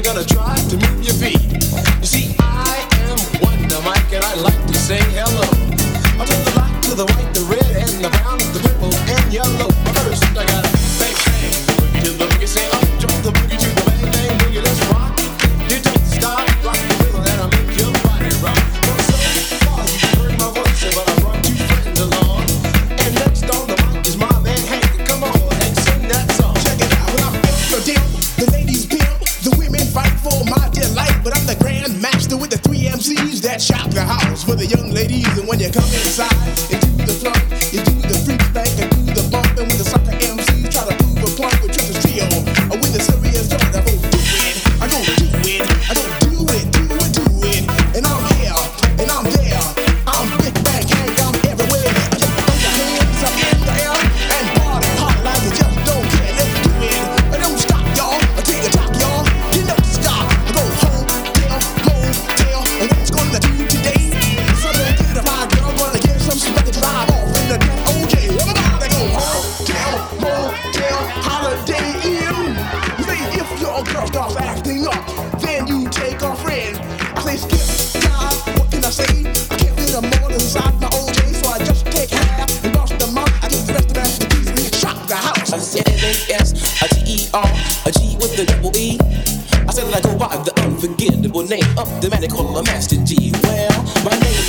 are gonna try. A G with the double E. I said that I go by the unforgettable name of the man they call a Master G. Well, my name.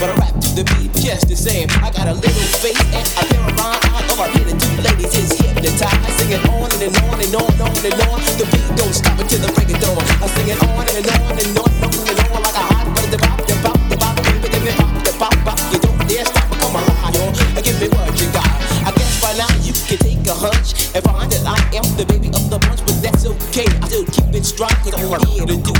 but I rap to the beat just the same. I got a little faith and a pair of rhyme. All I hear to do, ladies, is hypnotize. I sing it on and, and on and on and on and on. The beat don't stop until the break of dawn. I sing it on and, and on and on and on and on like a hot butter. The pop, the pop, the bop, baby, give me pop, the pop, pop. You don't dare stop or come on, y'all. Give me what you got. I guess by now you can take a hunch and find that I am the baby of the bunch, but that's okay. I still keep it strong strong 'cause I'm here to do